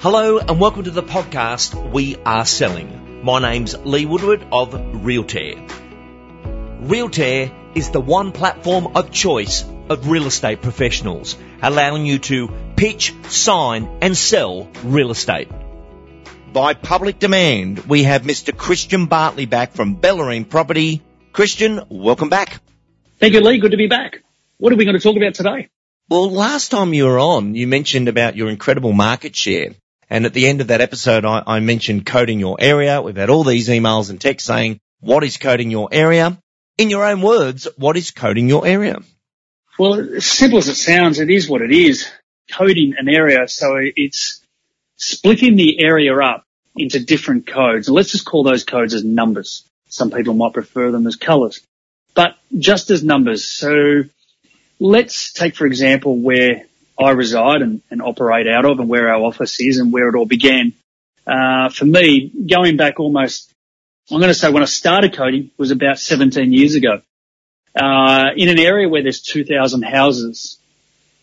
Hello and welcome to the podcast We Are Selling. My name's Lee Woodward of Realtair. Realtair is the one platform of choice of real estate professionals, allowing you to pitch, sign and sell real estate. By public demand, we have Mr. Christian Bartley back from Bellarine Property. Christian, welcome back. Thank you, Lee. Good to be back. What are we going to talk about today? Well, last time you were on, you mentioned about your incredible market share. And at the end of that episode, I, I mentioned coding your area. We've had all these emails and texts saying, what is coding your area? In your own words, what is coding your area? Well, as simple as it sounds, it is what it is. Coding an area. So it's splitting the area up into different codes. Let's just call those codes as numbers. Some people might prefer them as colors, but just as numbers. So let's take, for example, where I reside and, and operate out of and where our office is and where it all began. Uh, for me, going back almost, I'm going to say when I started coding was about 17 years ago. Uh, in an area where there's 2,000 houses,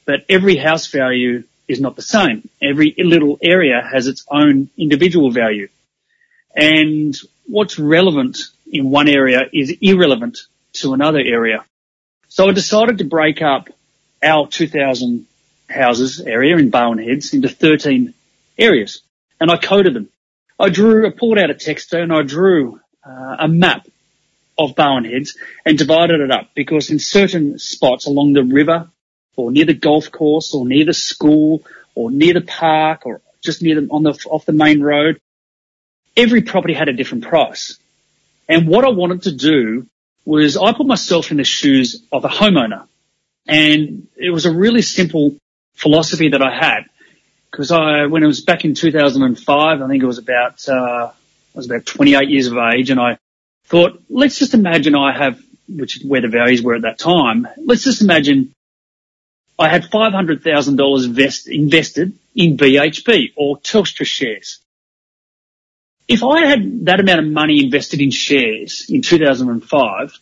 but every house value is not the same. Every little area has its own individual value. And what's relevant in one area is irrelevant to another area. So I decided to break up our 2000 houses area in Barwon Heads into 13 areas and I coded them. I drew, I pulled out a texter and I drew uh, a map of Barwon Heads and divided it up because in certain spots along the river or near the golf course or near the school or near the park or just near them on the, off the main road, every property had a different price. And what I wanted to do was I put myself in the shoes of a homeowner and it was a really simple philosophy that I had because I, when it was back in 2005, I think it was about, uh, I was about 28 years of age and I thought, let's just imagine I have, which is where the values were at that time. Let's just imagine I had $500,000 invest, invested in BHP or Telstra shares. If I had that amount of money invested in shares in 2005,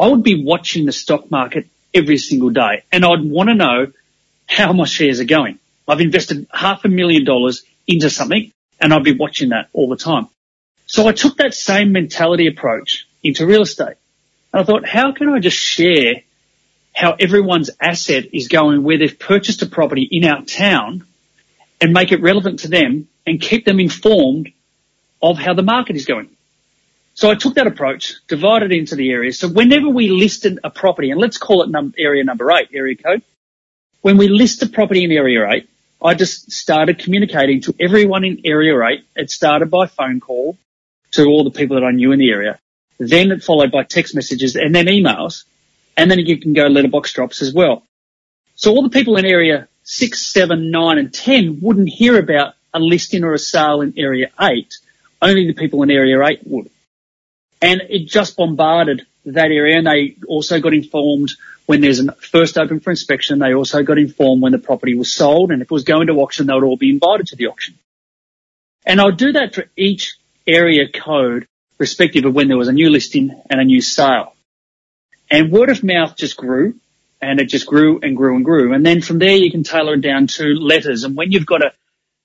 I would be watching the stock market every single day and I'd want to know how my shares are going. I've invested half a million dollars into something and I'd be watching that all the time. So I took that same mentality approach into real estate. And I thought, how can I just share how everyone's asset is going where they've purchased a property in our town and make it relevant to them and keep them informed of how the market is going. So I took that approach, divided into the areas. So whenever we listed a property, and let's call it num- area number eight, area code, when we list a property in area eight, I just started communicating to everyone in area eight. It started by phone call to all the people that I knew in the area. Then it followed by text messages and then emails. And then you can go letterbox drops as well. So all the people in area six, seven, nine and 10 wouldn't hear about a listing or a sale in area eight. Only the people in area eight would. And it just bombarded that area and they also got informed when there's a first open for inspection. They also got informed when the property was sold and if it was going to auction, they would all be invited to the auction. And I'll do that for each area code respective of when there was a new listing and a new sale. And word of mouth just grew and it just grew and grew and grew. And then from there you can tailor it down to letters. And when you've got a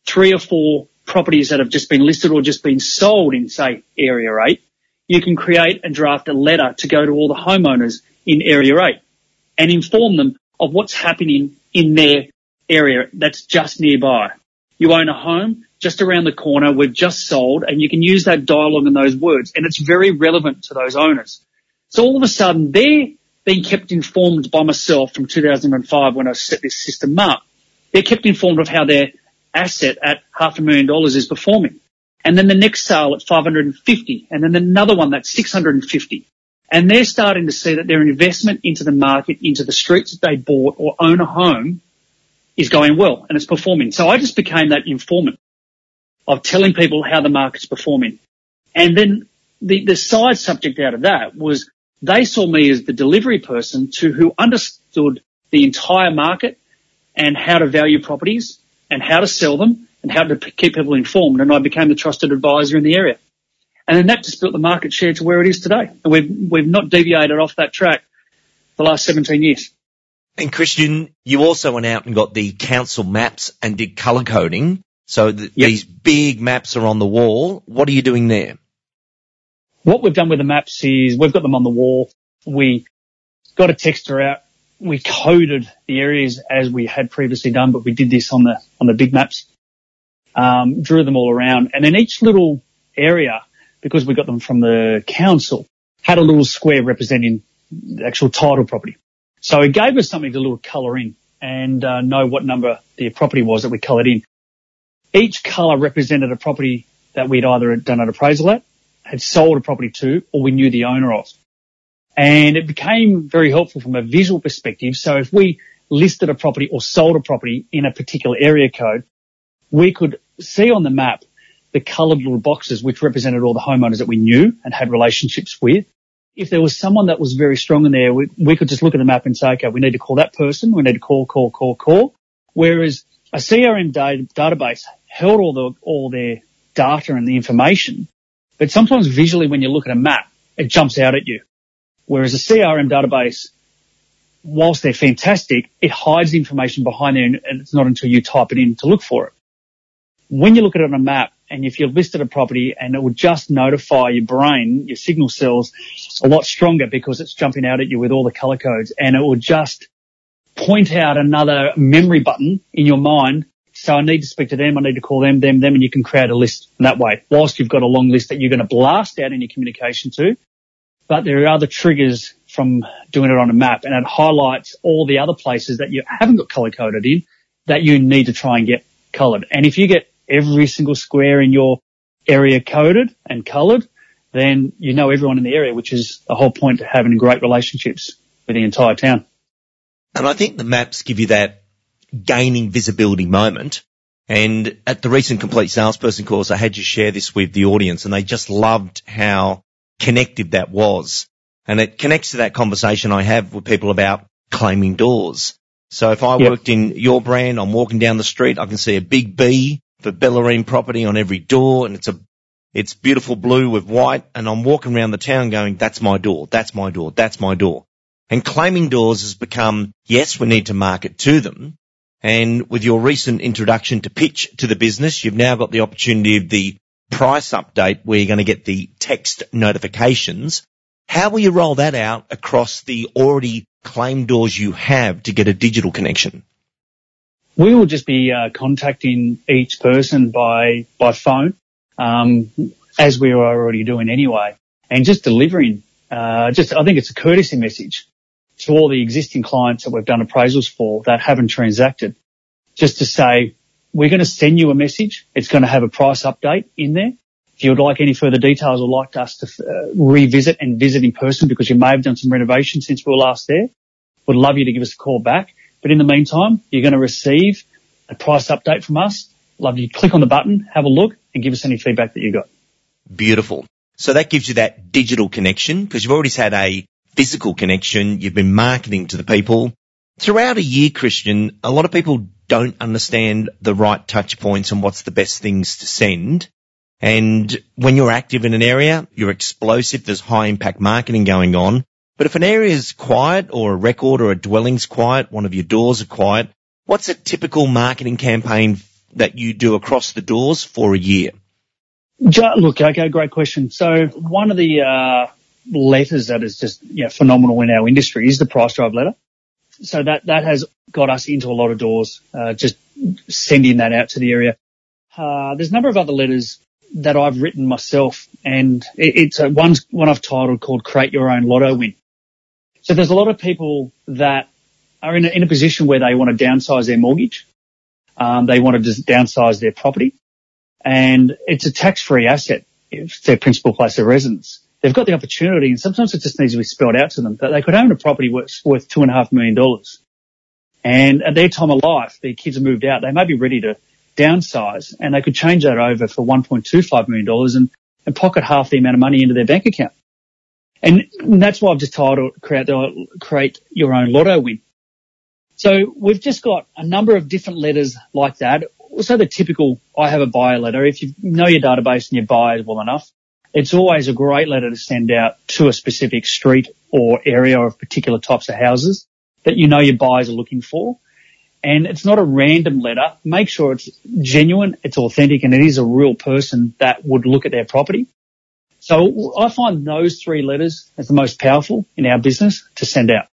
three or four properties that have just been listed or just been sold in say area eight, you can create and draft a letter to go to all the homeowners in area eight and inform them of what's happening in their area that's just nearby. You own a home just around the corner. We've just sold and you can use that dialogue and those words and it's very relevant to those owners. So all of a sudden they're being kept informed by myself from 2005 when I set this system up. They're kept informed of how their asset at half a million dollars is performing. And then the next sale at 550 and then another one that's 650. And they're starting to see that their investment into the market, into the streets that they bought or own a home is going well and it's performing. So I just became that informant of telling people how the market's performing. And then the, the side subject out of that was they saw me as the delivery person to who understood the entire market and how to value properties and how to sell them and how to keep people informed. And I became the trusted advisor in the area. And then that just built the market share to where it is today. And we've, we've not deviated off that track the last 17 years. And Christian, you also went out and got the council maps and did colour coding. So th- yep. these big maps are on the wall. What are you doing there? What we've done with the maps is we've got them on the wall. We got a texture out. We coded the areas as we had previously done, but we did this on the, on the big maps. Um, drew them all around and in each little area, because we got them from the council, had a little square representing the actual title property. So it gave us something to little colour in and uh, know what number the property was that we coloured in. Each colour represented a property that we'd either done an appraisal at, had sold a property to, or we knew the owner of. And it became very helpful from a visual perspective. So if we listed a property or sold a property in a particular area code, we could see on the map the coloured little boxes which represented all the homeowners that we knew and had relationships with if there was someone that was very strong in there, we, we could just look at the map and say, okay, we need to call that person. We need to call, call, call, call. Whereas a CRM data, database held all the, all their data and the information, but sometimes visually when you look at a map, it jumps out at you. Whereas a CRM database, whilst they're fantastic, it hides the information behind there and it's not until you type it in to look for it. When you look at it on a map, and if you listed a property and it would just notify your brain, your signal cells a lot stronger because it's jumping out at you with all the color codes and it will just point out another memory button in your mind. So I need to speak to them. I need to call them, them, them, and you can create a list that way. Whilst you've got a long list that you're going to blast out in your communication to, but there are other triggers from doing it on a map and it highlights all the other places that you haven't got color coded in that you need to try and get colored. And if you get every single square in your area coded and coloured, then you know everyone in the area, which is the whole point to having great relationships with the entire town. And I think the maps give you that gaining visibility moment. And at the recent complete salesperson course, I had you share this with the audience and they just loved how connected that was. And it connects to that conversation I have with people about claiming doors. So if I yep. worked in your brand, I'm walking down the street, I can see a big B for Bellarine property on every door and it's a, it's beautiful blue with white and I'm walking around the town going, that's my door, that's my door, that's my door. And claiming doors has become, yes, we need to market to them. And with your recent introduction to pitch to the business, you've now got the opportunity of the price update where you're going to get the text notifications. How will you roll that out across the already claim doors you have to get a digital connection? We will just be uh, contacting each person by by phone, um, as we were already doing anyway, and just delivering. Uh, just I think it's a courtesy message to all the existing clients that we've done appraisals for that haven't transacted, just to say we're going to send you a message. It's going to have a price update in there. If you would like any further details or like us to uh, revisit and visit in person because you may have done some renovations since we were last there, would love you to give us a call back but in the meantime, you're going to receive a price update from us. Love you click on the button, have a look and give us any feedback that you got. Beautiful. So that gives you that digital connection because you've already had a physical connection. You've been marketing to the people. Throughout a year, Christian, a lot of people don't understand the right touch points and what's the best things to send. And when you're active in an area, you're explosive. There's high impact marketing going on. But if an area is quiet or a record or a dwelling's quiet, one of your doors are quiet, what's a typical marketing campaign that you do across the doors for a year? Look, okay, great question. So one of the uh, letters that is just you know, phenomenal in our industry is the price drive letter. So that that has got us into a lot of doors. Uh, just sending that out to the area. Uh, there's a number of other letters that I've written myself, and it, it's a, one's one I've titled called "Create Your Own Lotto Win." So there's a lot of people that are in a, in a position where they want to downsize their mortgage. Um, they want to just downsize their property and it's a tax-free asset if their principal place of residence. They've got the opportunity and sometimes it just needs to be spelled out to them that they could own a property worth, worth two and a half million dollars. And at their time of life, their kids have moved out. They may be ready to downsize and they could change that over for $1.25 million and, and pocket half the amount of money into their bank account. And that's why I've just titled create, create your own lotto win. So we've just got a number of different letters like that. Also the typical, I have a buyer letter. If you know your database and your buyers well enough, it's always a great letter to send out to a specific street or area of particular types of houses that you know your buyers are looking for. and it's not a random letter. Make sure it's genuine, it's authentic, and it is a real person that would look at their property. So I find those three letters as the most powerful in our business to send out.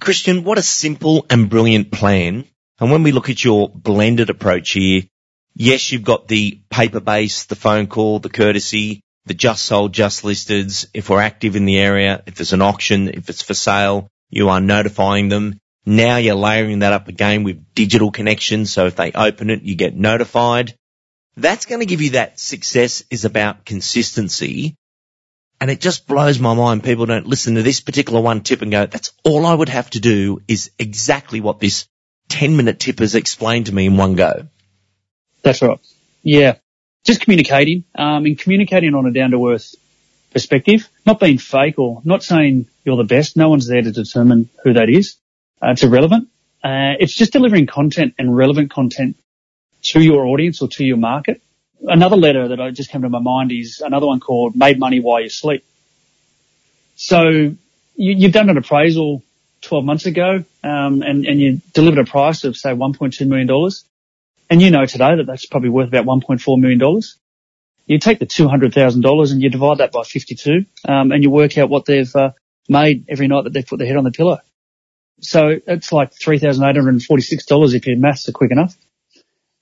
Christian, what a simple and brilliant plan. And when we look at your blended approach here, yes, you've got the paper base, the phone call, the courtesy, the just sold, just listed. If we're active in the area, if there's an auction, if it's for sale, you are notifying them. Now you're layering that up again with digital connections. So if they open it, you get notified. That's going to give you that success is about consistency. And it just blows my mind. People don't listen to this particular one tip and go, that's all I would have to do is exactly what this 10 minute tip has explained to me in one go. That's right. Yeah. Just communicating, um, and communicating on a down to earth perspective, not being fake or not saying you're the best. No one's there to determine who that is. Uh, it's irrelevant. Uh, it's just delivering content and relevant content to your audience or to your market. Another letter that I just came to my mind is another one called Made Money While You Sleep. So you, you've done an appraisal 12 months ago, um, and, and you delivered a price of say $1.2 million. And you know today that that's probably worth about $1.4 million. You take the $200,000 and you divide that by 52, um, and you work out what they've, uh, made every night that they've put their head on the pillow. So it's like $3,846 if your maths are quick enough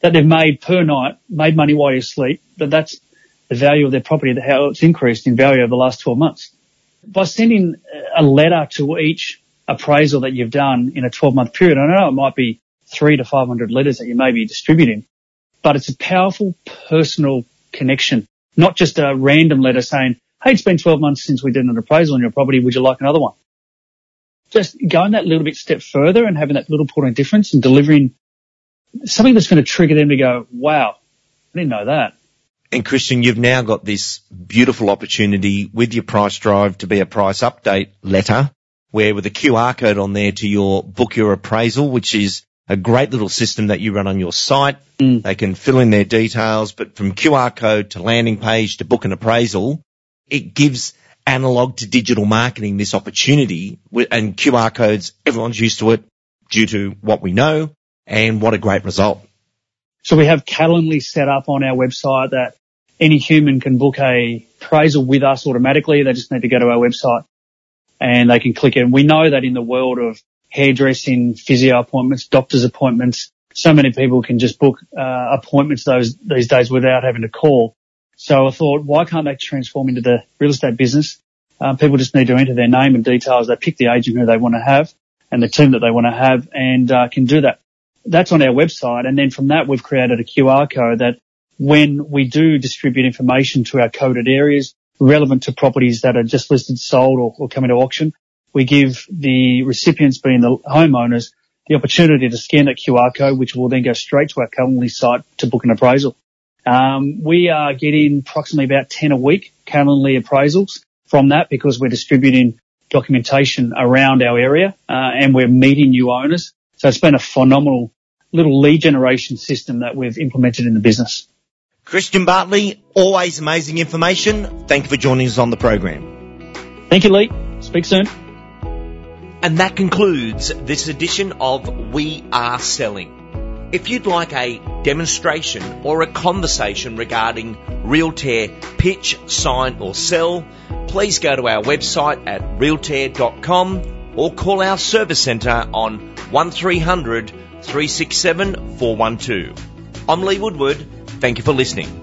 that they've made per night, made money while you asleep, that that's the value of their property, how it's increased in value over the last 12 months. By sending a letter to each appraisal that you've done in a 12 month period, I don't know it might be three to 500 letters that you may be distributing, but it's a powerful personal connection, not just a random letter saying, Hey, it's been 12 months since we did an appraisal on your property. Would you like another one? Just going that little bit step further and having that little point of difference and delivering something that's going to trigger them to go, wow, I didn't know that. And Christian, you've now got this beautiful opportunity with your price drive to be a price update letter where with a QR code on there to your book your appraisal, which is a great little system that you run on your site. Mm. They can fill in their details, but from QR code to landing page to book an appraisal, it gives analog to digital marketing this opportunity and QR codes, everyone's used to it due to what we know and what a great result. So we have Calendly set up on our website that any human can book a appraisal with us automatically. They just need to go to our website and they can click it. And we know that in the world of hairdressing, physio appointments, doctor's appointments, so many people can just book uh, appointments those these days without having to call. So I thought, why can't they transform into the real estate business? Um, people just need to enter their name and details. They pick the agent who they want to have and the team that they want to have and uh, can do that that's on our website. And then from that, we've created a QR code that when we do distribute information to our coded areas relevant to properties that are just listed, sold or, or coming to auction, we give the recipients being the homeowners the opportunity to scan that QR code, which will then go straight to our Calendly site to book an appraisal. Um, we are getting approximately about 10 a week Calendly appraisals from that because we're distributing documentation around our area uh, and we're meeting new owners so it's been a phenomenal little lead generation system that we've implemented in the business. Christian Bartley, always amazing information. Thank you for joining us on the program. Thank you, Lee. Speak soon. And that concludes this edition of We Are Selling. If you'd like a demonstration or a conversation regarding Realtair pitch, sign or sell, please go to our website at realtair.com or call our service centre on 1300 367 412. I'm Lee Woodward. Thank you for listening.